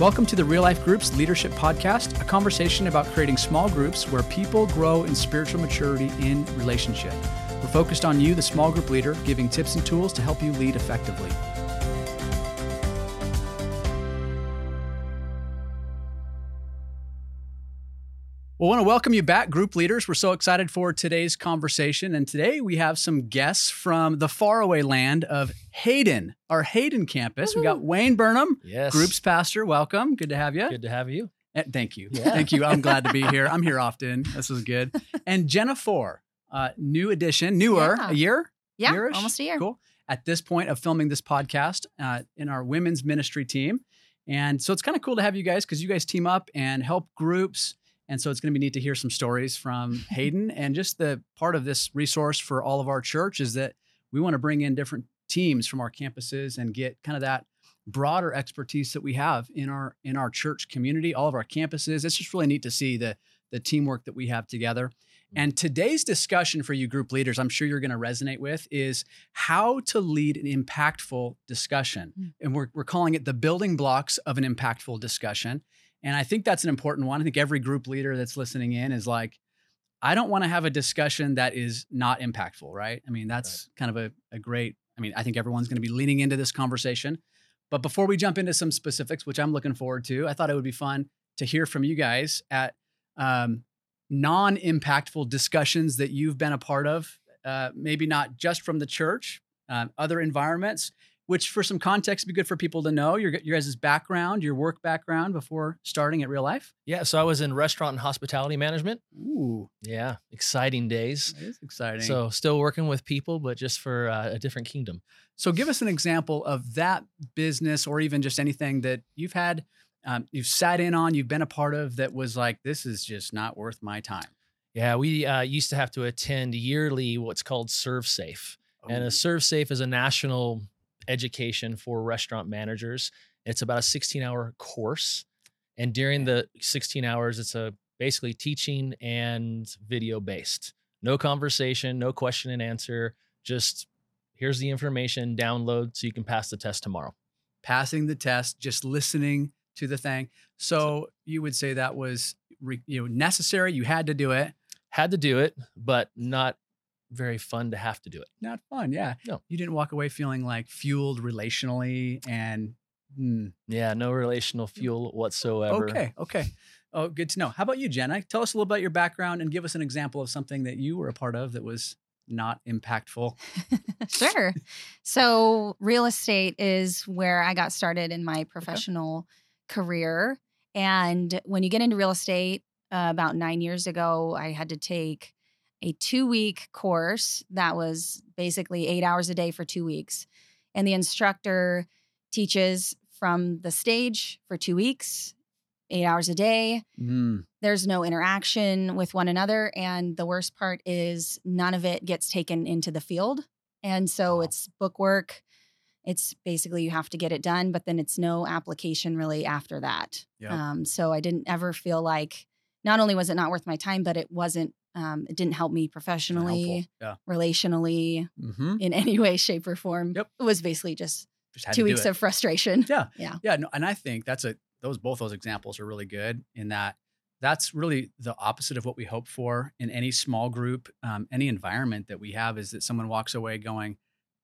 Welcome to the Real Life Groups Leadership Podcast, a conversation about creating small groups where people grow in spiritual maturity in relationship. We're focused on you, the small group leader, giving tips and tools to help you lead effectively. Well, I want to welcome you back, group leaders. We're so excited for today's conversation. And today we have some guests from the faraway land of Hayden, our Hayden campus. Woo-hoo. We got Wayne Burnham, Yes. groups pastor. Welcome. Good to have you. Good to have you. Eh, Thank you. Yeah. Thank you. I'm glad to be here. I'm here often. This is good. And Jenna Fore, uh, new addition, newer, Yeah. a year? Yeah, Yearish? almost a year. Cool. At this point of filming this podcast uh, in our women's ministry team. And so it's kind of cool to have you guys because you guys team up and help groups. And so it's going to be neat to hear some stories from Hayden. and just the part of this resource for all of our church is that we want to bring in different teams from our campuses and get kind of that broader expertise that we have in our in our church community, all of our campuses. It's just really neat to see the the teamwork that we have together. And today's discussion for you group leaders, I'm sure you're going to resonate with, is how to lead an impactful discussion. Mm. And we're, we're calling it the building blocks of an impactful discussion. And I think that's an important one. I think every group leader that's listening in is like, I don't want to have a discussion that is not impactful, right? I mean, that's kind of a, a great, I mean, I think everyone's going to be leaning into this conversation. But before we jump into some specifics, which I'm looking forward to, I thought it would be fun to hear from you guys at um, non impactful discussions that you've been a part of, uh, maybe not just from the church, um, other environments, which for some context would be good for people to know your, your guys' background, your work background before starting at real life. Yeah. So I was in restaurant and hospitality management. Ooh, Yeah. Exciting days. that is exciting. So still working with people, but just for uh, a different kingdom. So give us an example of that business or even just anything that you've had, um, you've sat in on, you've been a part of that was like, this is just not worth my time. Yeah. We uh, used to have to attend yearly what's called ServSafe. And a ServSafe is a national education for restaurant managers. It's about a 16 hour course. And during the 16 hours, it's a basically teaching and video based. No conversation, no question and answer. Just here's the information, download so you can pass the test tomorrow. passing the test, just listening to the thing. So you would say that was re, you know necessary. You had to do it. Had to do it, but not very fun to have to do it. Not fun. Yeah. No. You didn't walk away feeling like fueled relationally and. hmm, Yeah, no relational fuel whatsoever. Okay. Okay. Oh, good to know. How about you, Jenna? Tell us a little about your background and give us an example of something that you were a part of that was not impactful. sure. So, real estate is where I got started in my professional career. And when you get into real estate, uh, about nine years ago, I had to take a two week course that was basically eight hours a day for two weeks. And the instructor teaches from the stage for two weeks, eight hours a day. Mm, there's no interaction with one another and the worst part is none of it gets taken into the field and so Wow. it's book work it's basically you have to get it done but then it's no application really after that Yep. um, so i didn't ever feel like not only was it not worth my time but it wasn't um, it didn't help me professionally Yeah. relationally Mm-hmm. in any way shape or form Yep. it was basically just Just two weeks it. of frustration Yeah. Yeah. Yeah. No, and I think that's a those both those examples are really good in that that's really the opposite of what we hope for in any small group, um, any environment that we have is that someone walks away going,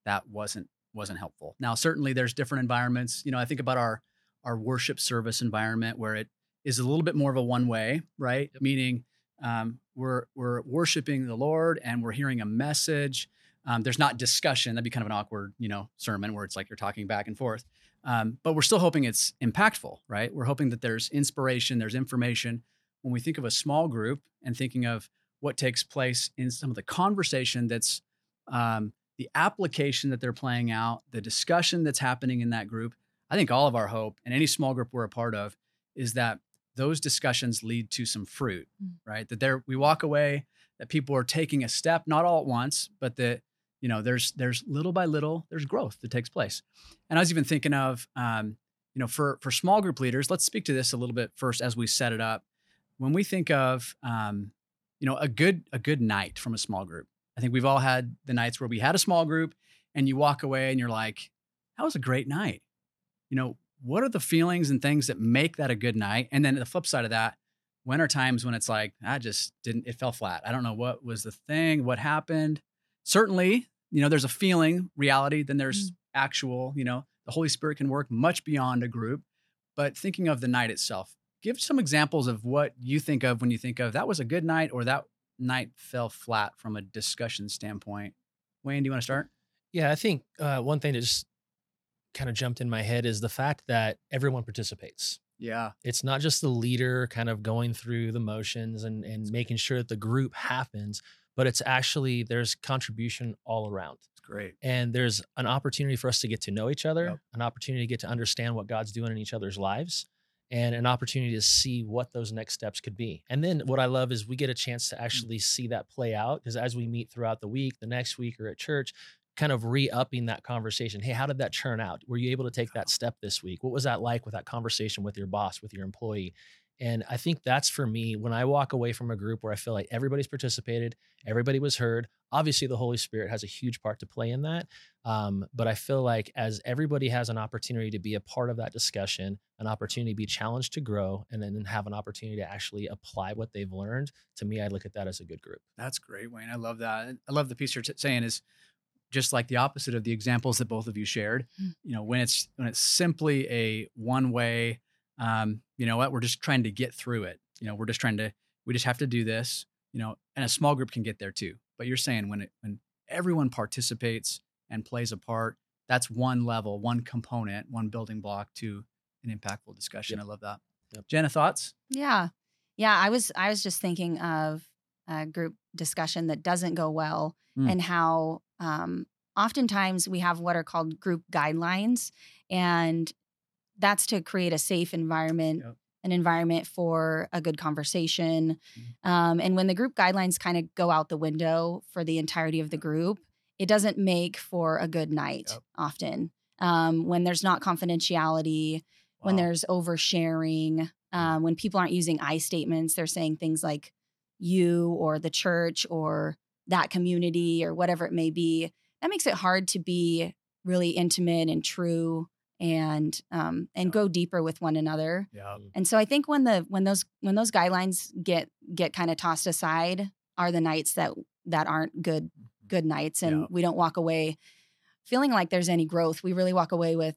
that wasn't wasn't helpful. Now, certainly there's different environments. You know, I think about our our worship service environment where it is a little bit more of a one way, right? Meaning um, we're we're worshiping the Lord and we're hearing a message. Um, there's not discussion. That'd be kind of an awkward, you know, sermon where it's like you're talking back and forth. Um, but we're still hoping it's impactful, right? We're hoping that there's inspiration, there's information. When we think of a small group and thinking of what takes place in some of the conversation that's um, the application that they're playing out, the discussion that's happening in that group, I think all of our hope and any small group we're a part of is that those discussions lead to some fruit, Mm. right? That there we walk away, that people are taking a step, not all at once, but that you know there's there's little by little there's growth that takes place. And I was even thinking of um, you know for for small group leaders, let's speak to this a little bit first as we set it up. When we think of um, you know a good a good night from a small group, I think we've all had the nights where we had a small group and you walk away and you're like, that was a great night. You know, what are the feelings and things that make that a good night? And then the flip side of that, when are times when it's like, I just didn't, it fell flat. I don't know what was the thing, what happened. Certainly, you know, there's a feeling reality, then there's mm. actual, you know, the Holy Spirit can work much beyond a group. But thinking of the night itself, give some examples of what you think of when you think of that was a good night or that night fell flat from a discussion standpoint. Wayne, do you want to start? Yeah, I think uh, one thing that just kind of jumped in my head is the fact that everyone participates. Yeah. It's not just the leader kind of going through the motions and, and making sure that the group happens, but it's actually there's contribution all around. It's great. And there's an opportunity for us to get to know each other, yep. an opportunity to get to understand what God's doing in each other's lives, and an opportunity to see what those next steps could be. And then what I love is we get a chance to mm. actually see that play out because as we meet throughout the week, the next week or at church, kind of re-upping that conversation. Hey, how did that turn out? Were you able to take that step this week? What was that like with that conversation with your boss, with your employee? And I think that's for me when I walk away from a group where I feel like everybody's participated, everybody was heard. Obviously, the Holy Spirit has a huge part to play in that. Um, but I feel like as everybody has an opportunity to be a part of that discussion, an opportunity to be challenged to grow, and then have an opportunity to actually apply what they've learned, to me, I look at that as a good group. That's great, Wayne. I love that. I love the piece you're t- saying is just like the opposite of the examples that both of you shared. Mm. You know, when it's when it's simply a one way, um, you know what, we're just trying to get through it. You know, we're just trying to we just have to do this. You know, and a small group can get there too. But you're saying when it when everyone participates and plays a part, that's one level, one component, one building block to an impactful discussion. Yep. I love that. Yep. Jenna, thoughts? Yeah, yeah. I was I was just thinking of a group discussion that doesn't go well mm. and how um, oftentimes we have what are called group guidelines, and that's to create a safe environment. Yep. An environment for a good conversation. Mm. Um, and when the group guidelines kind of go out the window for the entirety of the group, it doesn't make for a good night yep. often. Um, when there's not confidentiality, wow. when there's oversharing, mm. um, when people aren't using I statements, they're saying things like you or the church or that community or whatever it may be, that makes it hard to be really intimate and true and um, and yeah. go deeper with one another. Yeah. And so I think when the when those when those guidelines get get kind of tossed aside are the nights that that aren't good mm-hmm. good nights and yeah. we don't walk away feeling like there's any growth. We really walk away with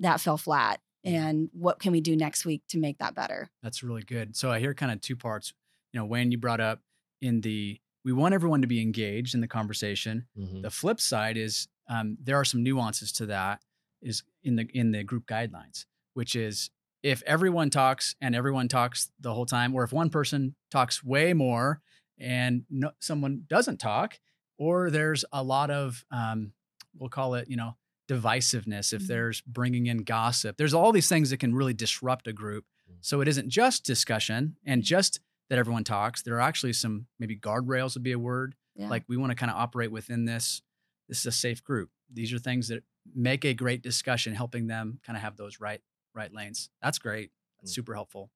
that fell flat and what can we do next week to make that better? That's really good. So I hear kind of two parts. You know, Wayne, you brought up in the we want everyone to be engaged in the conversation. Mm-hmm. The flip side is um, there are some nuances to that is in the in the group guidelines, which is if everyone talks and everyone talks the whole time, or if one person talks way more and no, someone doesn't talk, or there's a lot of um, we'll call it you know divisiveness if mm-hmm. there's bringing in gossip there's all these things that can really disrupt a group mm. so it isn't just discussion and just that everyone talks. There are actually some maybe guardrails would be a word. Yeah. Like we want to kind of operate within this. This is a safe group. These are things that make a great discussion, helping them kind of have those right right lanes. That's great. That's mm. super helpful.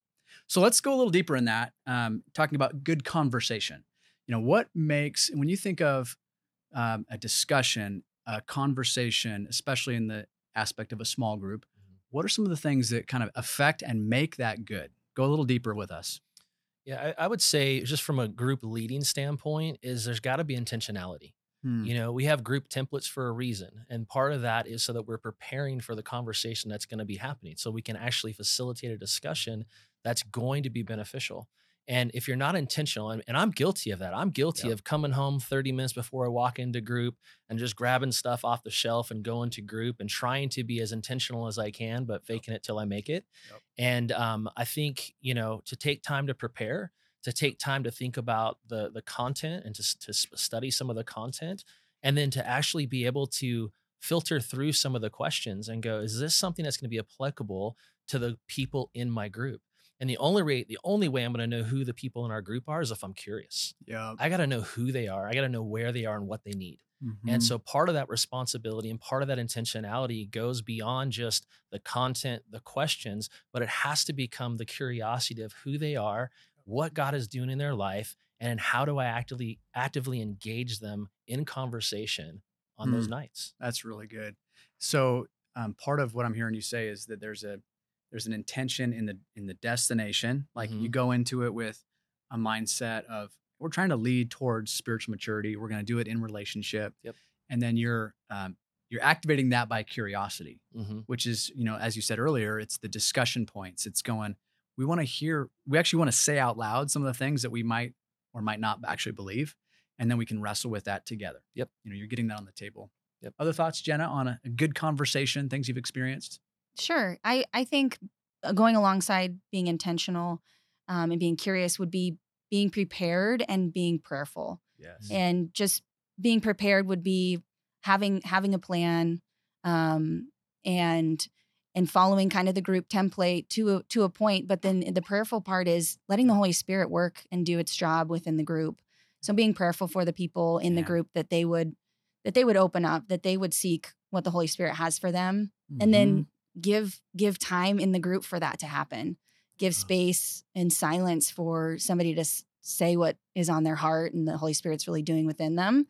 So let's go a little deeper in that. Um, talking about good conversation. You know, what makes when you think of um, a discussion, a conversation, especially in the aspect of a small group, mm-hmm. what are some of the things that kind of affect and make that good? Go a little deeper with us. Yeah, I, I, would say just from a group leading standpoint is there's got to be intentionality. Hmm. You know, we have group templates for a reason, and part of that is so that we're preparing for the conversation that's going to be happening, so we can actually facilitate a discussion that's going to be beneficial. And if you're not intentional, and, and I'm guilty of that, I'm guilty yep. of coming home 30 minutes before I walk into group and just grabbing stuff off the shelf and going to group and trying to be as intentional as I can, but faking yep. it till I make it. Yep. And um, I think, you know, to take time to prepare, to take time to think about the the content and to, to study some of the content, and then to actually be able to filter through some of the questions and go, is this something that's going to be applicable to the people in my group? And the only way, the only way I'm going to know who the people in our group are is if I'm curious. Yeah. I got to know who they are. I got to know where they are and what they need. Mm-hmm. And so part of that responsibility and part of that intentionality goes beyond just the content, the questions, but it has to become the curiosity of who they are, what God is doing in their life, and how do I actively actively engage them in conversation on mm. those nights. That's really good. So um, part of what I'm hearing you say is that there's a there's an intention in the in the destination. Like you Mhm. go into it with a mindset of we're trying to lead towards spiritual maturity. We're going to do it in relationship. Yep. And then you're um, you're activating that by curiosity, Mhm. which is you know as you said earlier, it's the discussion points. It's going. We want to hear. We actually want to say out loud some of the things that we might or might not actually believe, and then we can wrestle with that together. Yep. You know, you're getting that on the table. Yep. Other thoughts, Jenna, on a, a good conversation, things you've experienced? Sure. I, I think uh, going alongside being intentional um, and being curious would be being prepared and being prayerful. Yes. And just being prepared would be having having a plan um, and and following kind of the group template to a, to a point. But then the prayerful part is letting the Holy Spirit work and do its job within the group. So being prayerful for the people in the group that they would that they would open up, that they would seek what the Holy Spirit has for them and then give give time in the group for that to happen give space and silence for somebody to s- say what is on their heart and the holy spirit's really doing within them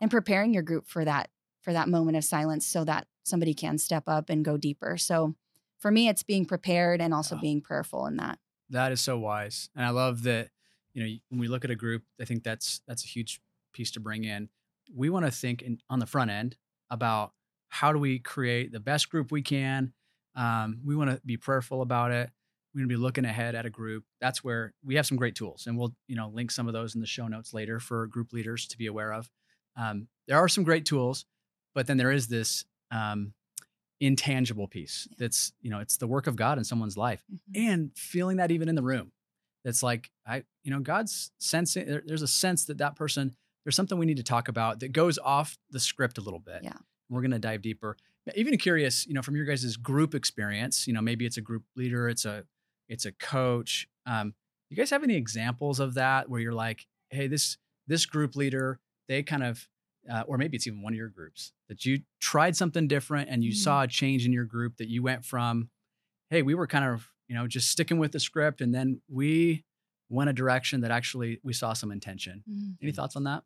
and preparing your group for that for that moment of silence so that somebody can step up and go deeper so for me it's being prepared and also Yeah. being prayerful in that That is so wise, and I love that. You know, when we look at a group, I think that's that's a huge piece to bring in. We want to think in, on the front end about how do we create the best group we can. Um, we want to be prayerful about it. We're going to be looking ahead at a group. That's where we have some great tools, and we'll you know link some of those in the show notes later for group leaders to be aware of. Um, there are some great tools, but then there is this um, intangible piece Yeah. that's you know it's the work of God in someone's life Mhm. and feeling that even in the room that's like i you know god's sensing there, there's a sense that that person there's something we need to talk about that goes off the script a little bit Yeah. we're going to dive deeper even curious you know from your guys' group experience you know maybe it's a group leader it's a it's a coach um you guys have any examples of that where you're like hey this this group leader they kind of uh, or maybe it's even one of your groups that you tried something different and you Mhm. saw a change in your group that you went from hey we were kind of you know just sticking with the script and then we went a direction that actually we saw some intention Mhm. any thoughts on that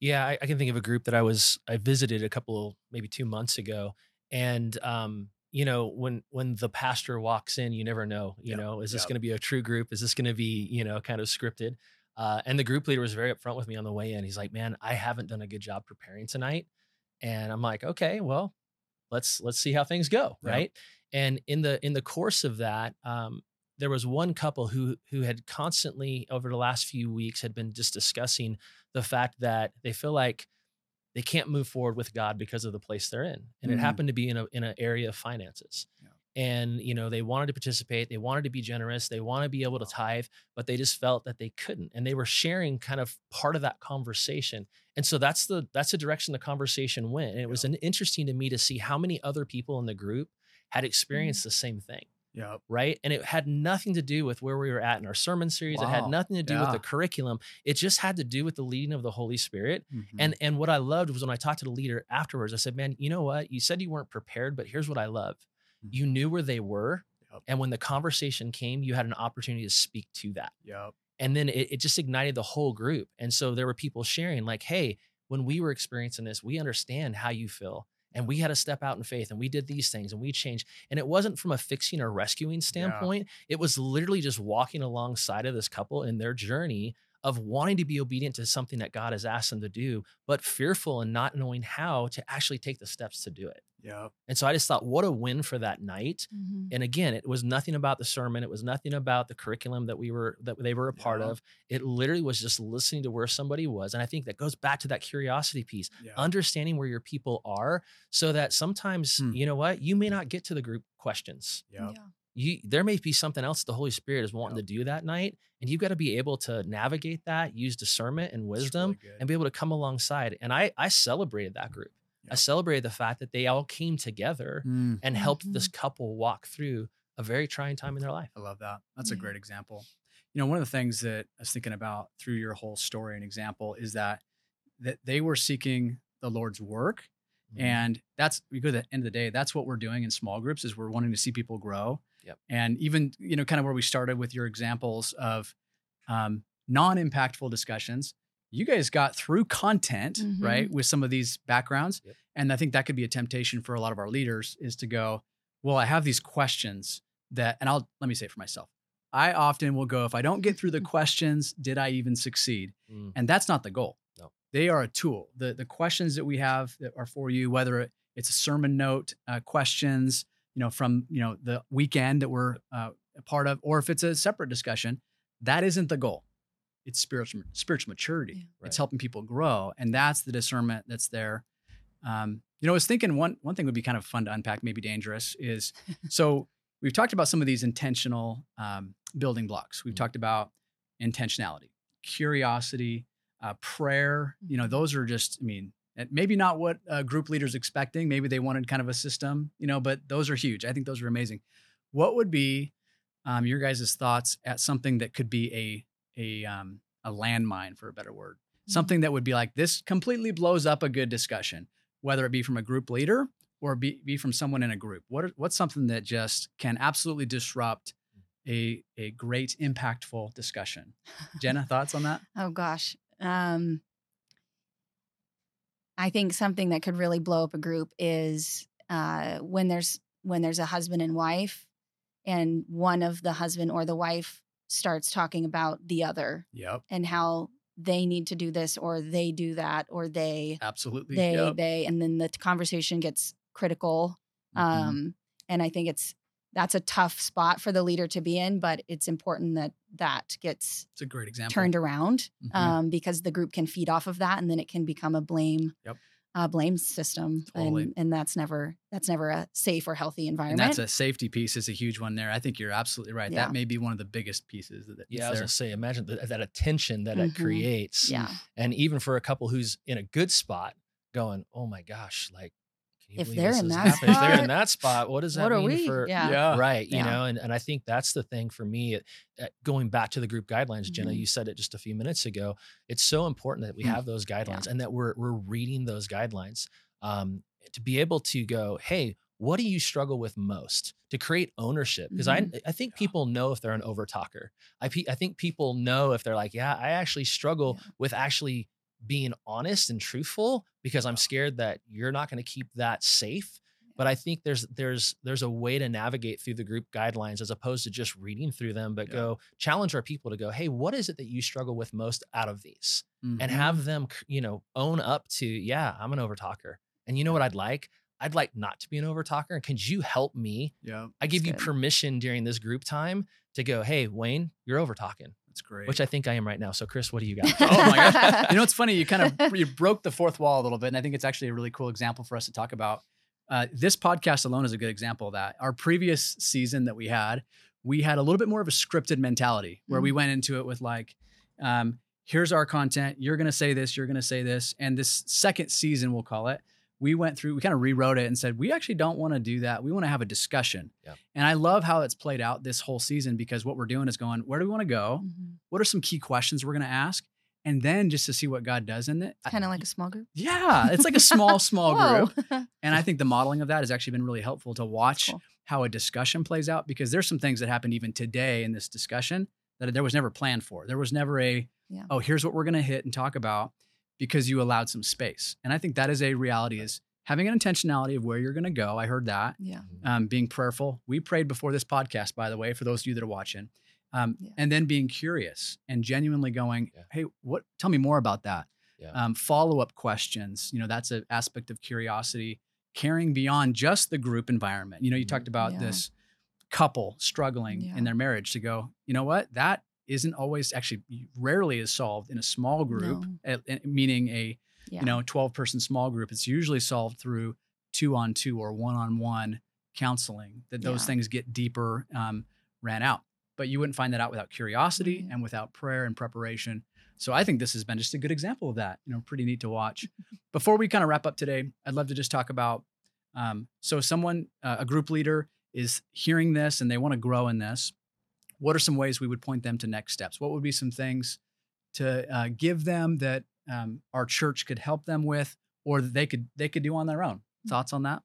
Yeah, I, I can think of a group that I was I visited a couple maybe two months ago, and um, you know when when the pastor walks in, you never know. You Yep, know, is this yep. going to be a true group? Is this going to be you know kind of scripted? Uh, and the group leader was very upfront with me on the way in. He's like, "Man, I haven't done a good job preparing tonight," and I'm like, "Okay, well, let's let's see how things go, Yep. right?" And in the in the course of that, um, there was one couple who who had constantly over the last few weeks had been just discussing the fact that they feel like they can't move forward with God because of the place they're in, and Mhm. it happened to be in a in an area of finances. Yeah. And you know they wanted to participate, they wanted to be generous, they want to be able to tithe, but they just felt that they couldn't, and they were sharing kind of part of that conversation. And so that's the that's the direction the conversation went. And it was an, interesting to me to see how many other people in the group had experienced the same thing yep right? And it had nothing to do with where we were at in our sermon series. It had nothing to do with the curriculum. It just had to do with the leading of the Holy Spirit. Mhm. And and what I loved was when I talked to the leader afterwards, I said, "Man, you know what? You said you weren't prepared, but here's what I love. Mhm. You knew where they were, Yep. and when the conversation came, you had an opportunity to speak to that." yep and then it, it just ignited the whole group and so there were people sharing like hey when we were experiencing this we understand how you feel and we had to step out in faith and we did these things and we changed and it wasn't from a fixing or rescuing standpoint it was literally just walking alongside of this couple in their journey of wanting to be obedient to something that god has asked them to do but fearful and not knowing how to actually take the steps to do it yep. And so i just thought what a win for that night. Mhm. and again it was nothing about the sermon. It was nothing about the curriculum that we were that they were a part Yeah. of. It literally was just listening to where somebody was. And i think that goes back to that curiosity piece yeah. understanding where your people are so that sometimes Hmm. you know what? You may not get to the group questions. Yep. Yeah. you there may be something else the holy spirit is wanting Yep. to do that night and you've got to be able to navigate that use discernment and wisdom really and be able to come alongside. And i i celebrated that group i celebrated the fact that they all came together Mm, and helped this couple walk through a very trying time in their life. I love that. That's a great example. You know, one of the things that I was thinking about through your whole story and example is that that they were seeking the Lord's work Mm-hmm. and that's we go to the end of the day that's what we're doing in small groups is we're wanting to see people grow Yep. and even you know kind of where we started with your examples of um, non-impactful discussions you guys got through content, Mhm. right, with some of these backgrounds. Yep. And I think that could be a temptation for a lot of our leaders is to go, well, I have these questions that, and I'll let me say it for myself. I often will go, if I don't get through the questions, did I even succeed? Mm. And that's not the goal. No. They are a tool. The the questions that we have that are for you, whether it's a sermon note uh, questions, you know, from you know the weekend that we're uh, a part of, or if it's a separate discussion, that isn't the goal. It's spiritual spiritual maturity. Yeah. Right. It's helping people grow, and that's the discernment that's there. Um, you know, I was thinking one one thing would be kind of fun to unpack, maybe dangerous, is so we've talked about some of these intentional um, building blocks. We've Mhm. talked about intentionality, curiosity, uh, prayer. You know, Mhm. those are just, I mean, maybe not what a group leader's expecting. Maybe they wanted kind of a system, you know, but those are huge. I think those are amazing. What would be um, your guys' thoughts at something that could be a a um, a landmine, for a better word? Something that would be like this completely blows up a good discussion, whether it be from a group leader or be, be from someone in a group. What are, what's something that just can absolutely disrupt a a great impactful discussion? Jenna, thoughts on that? Oh gosh. Um I think something that could really blow up a group is uh when there's when there's a husband and wife and one of the husband or the wife starts talking about the other Yep, and how they need to do this or they do that or they absolutely. they yep. they and then the conversation gets critical Mhm. um and i think it's that's a tough spot for the leader to be in but it's important that that gets it's a great example. turned around Mhm. um, because the group can feed off of that and then it can become a blame Yep. Uh, blame system Totally. and, and that's never that's never a safe or healthy and environment that's a safety piece is a huge one there. I think you're absolutely right. Yeah. That may be one of the biggest pieces that, that's Yeah, I was gonna say, imagine that, that attention that it Mhm. creates. yeah And even for a couple who's in a good spot, going, "Oh my gosh, like, can you If they're in is that happening? if they're spot, in that spot, what does that what are mean we for?" yeah Yeah. Right, you Yeah. know, and, and I think that's the thing for me. it- uh, going back to the group guidelines, Jenna, Mhm. you said it just a few minutes ago. It's so important that we Hmm. have those guidelines and that we're we're reading those guidelines um, to be able to go, hey, what do you struggle with most to create ownership? Because I I think Yeah. people know if they're an overtalker. I pe- I think people know if they're like, yeah, I actually struggle Yeah. with actually being honest and truthful because I'm scared that you're not going to keep that safe but I think there's there's there's a way to navigate through the group guidelines as opposed to just reading through them, but Yeah. go challenge our people to go, hey, what is it that you struggle with most out of these, and Mhm. have them you know own up to, yeah, I'm an overtalker, and you know what I'd like. I'd like not to be an overtalker. And could you help me? yeah, I give you permission during this group time to go, hey, Wayne, you're over talking, that's great. which I think I am right now. So, Chris, what do you got? oh my gosh. You know, it's funny. You kind of you broke the fourth wall a little bit, and I think it's actually a really cool example for us to talk about. Uh, this podcast alone is a good example of that. Our previous season that we had, we had a little bit more of a scripted mentality where we went into it with like, um, here's our content. You're going to say this. You're going to say this. And this second season, we'll call it. We went through. We kind of rewrote it and said we actually don't want to do that. We want to have a discussion. Yeah. And I love how it's played out this whole season because what we're doing is going. Where do we want to go? Mhm. what are some key questions we're going to ask and then just to see what god does in it kind of like a small group yeah it's like a small small group and i think the modeling of that has actually been really helpful to watch Cool. how a discussion plays out because there's some things that happened even today in this discussion that there was never planned for there was never a Yeah. oh here's what we're going to hit and talk about because you allowed some space and i think that is a reality is having an intentionality of where you're going to go i heard that yeah um, being prayerful. We prayed before this podcast, by the way, for those of you that are watching. Um, Yeah. And then being curious and genuinely going, Yeah. hey, what? Tell me more about that. Yeah. Um, Follow up questions. You know, that's an aspect of curiosity, caring beyond just the group environment. You know, you Mhm. talked about Yeah. this couple struggling Yeah. in their marriage to go, you know what? That isn't always actually rarely is solved in a small group, No. uh, uh, meaning a yeah you know 12 person small group it's usually solved through two on two or one on one counseling that those Yeah. things get deeper um, ran out but you wouldn't find that out without curiosity Right. and without prayer and preparation so i think this has been just a good example of that you know pretty neat to watch before we kind of wrap up today i'd love to just talk about um, so someone uh, a group leader is hearing this and they want to grow in this what are some ways we would point them to next steps what would be some things to uh, give them that um, our church could help them with or that they could they could do on their own thoughts on that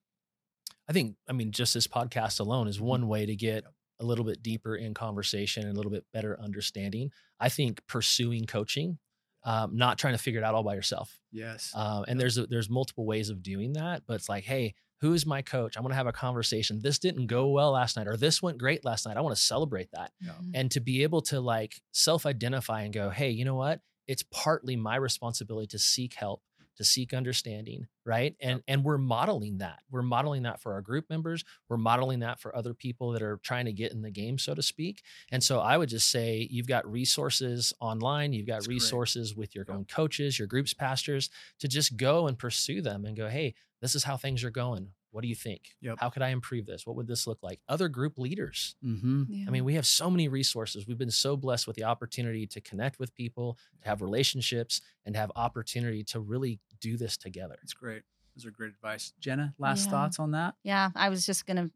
I think, I mean, just this podcast alone is one way to get a little bit deeper in conversation and a little bit better understanding. I think pursuing coaching um, not trying to figure it out all by yourself. Yes. Um, and there's a, there's multiple ways of doing that, but it's like, hey, who is my coach? I want to have a conversation. This didn't go well last night, or this went great last night. I want to celebrate that, Mhm. and to be able to like self-identify and go, hey, you know what? It's partly my responsibility to seek help, to seek understanding, right? And and we're modeling that. We're modeling that for our group members. We're modeling that for other people that are trying to get in the game, so to speak. And so I would just say you've got resources online, you've got That's great. resources with your Yep. own coaches, your groups pastors to just go and pursue them and go, hey, this is how things are going. What do you think? Yep. How could I improve this? What would this look like? Other group leaders. mm-hmm. Yeah. I mean, we have so many resources. We've been so blessed with the opportunity to connect with people, to have relationships, and have opportunity to really do this together. It's great. Those are great advice. Jenna, last Yeah. thoughts on that? Yeah, I was just going to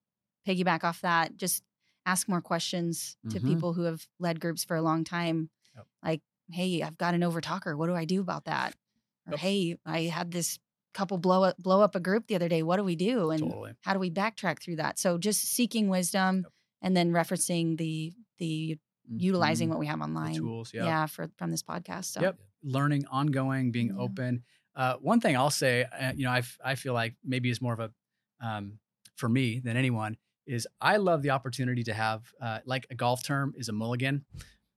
piggyback off that. Just ask more questions to Mhm. people who have led groups for a long time. Yep. Like, hey, I've got an overtalker. What do I do about that? Or Yep. hey, I had this couple blow up blow up a group the other day. What do we do? And Totally. how do we backtrack through that? So just seeking wisdom Yep. and then referencing the the utilizing Mhm. what we have the online. tools. Yeah. Yeah, for from this podcast. So Yep. Learning, ongoing, being Yeah. open. Uh, one thing I'll say, uh, you know, I, I feel like maybe is more of a, um, for me than anyone is I love the opportunity to have, uh, like a golf term is a mulligan,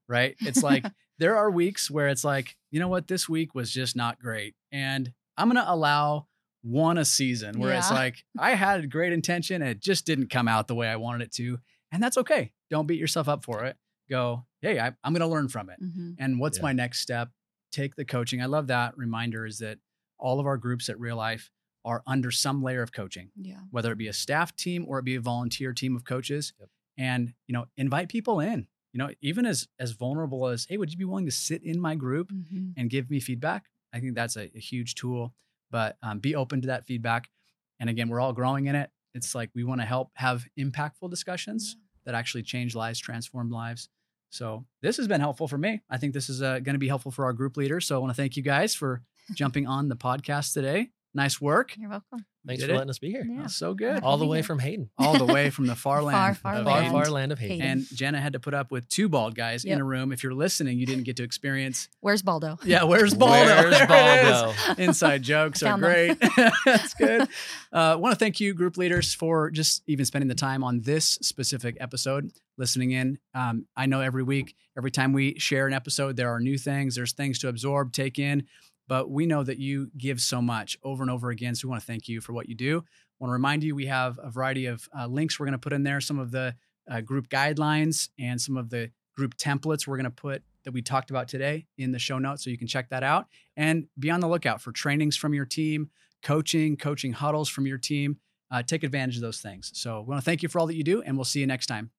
right? It's like there are weeks where it's like, you know what, this week was just not great. And I'm going to allow one a season where it's like, I had great intention and it just didn't come out the way I wanted it to. And that's okay. Don't beat yourself up for it. Go, hey, I, I'm going to learn from it. mhm. And what's Yeah. my next step? Take the coaching. I love that reminder is that all of our groups at Real Life are under some layer of coaching, yeah. whether it be a staff team or it be a volunteer team of coaches. Yep. And, you know, invite people in. You know, even as as vulnerable as, hey, would you be willing to sit in my group Mhm. and give me feedback? I think that's a, a huge tool. But um, be open to that feedback. And again, we're all growing in it. It's like we want to help have impactful discussions that actually change lives, transform lives. So this has been helpful for me. I think this is uh, going to be helpful for our group leaders. So I want to thank you guys for jumping on the podcast today. Nice work. You're welcome. Thanks for it. letting us be here. Yeah. So good. All the way here. from Hayden. All the way from the far land. far of Far, land. far land of Hayden. Hayden. And Jenna had to put up with two bald guys in a room. If you're listening, you didn't get to experience. Where's Baldo? Yeah, where's Baldo? Where's There it is. Baldo? Inside jokes are great. That's good. I uh, want to thank you, group leaders, for just even spending the time on this specific episode, listening in. Um, I know every week, every time we share an episode, there are new things, there's things to absorb, take in, but we know that you give so much over and over again. So we want to thank you for what you do. I want to remind you we have a variety of uh, links we're going to put in there, some of the uh, group guidelines and some of the group templates we're going to put that we talked about today in the show notes. So you can check that out and be on the lookout for trainings from your team, coaching, coaching huddles from your team. Uh, take advantage of those things. So we want to thank you for all that you do, and we'll see you next time.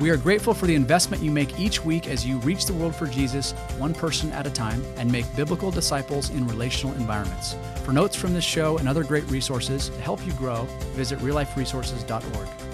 We are grateful for the investment you make each week as you reach the world for Jesus, one person at a time, and make biblical disciples in relational environments. For notes from this show and other great resources to help you grow, visit realliferesources.org.